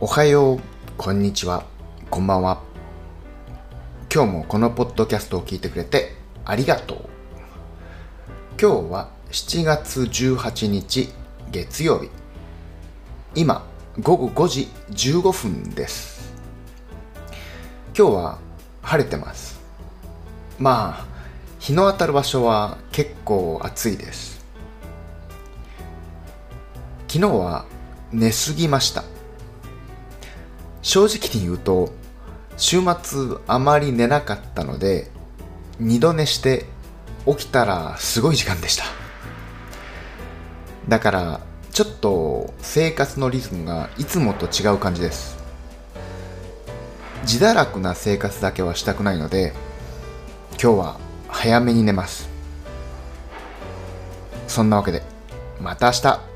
おはよう、こんにちは、こんばんは。今日もこのポッドキャストを聞いてくれてありがとう。今日は7月18日月曜日。今、午後5時15分です。今日は晴れてます。まあ、日の当たる場所は結構暑いです。昨日は寝すぎました。正直に言うと週末あまり寝なかったので二度寝して起きたらすごい時間でした。だからちょっと生活のリズムがいつもと違う感じです。自堕落な生活だけはしたくないので今日は早めに寝ます。そんなわけでまた明日。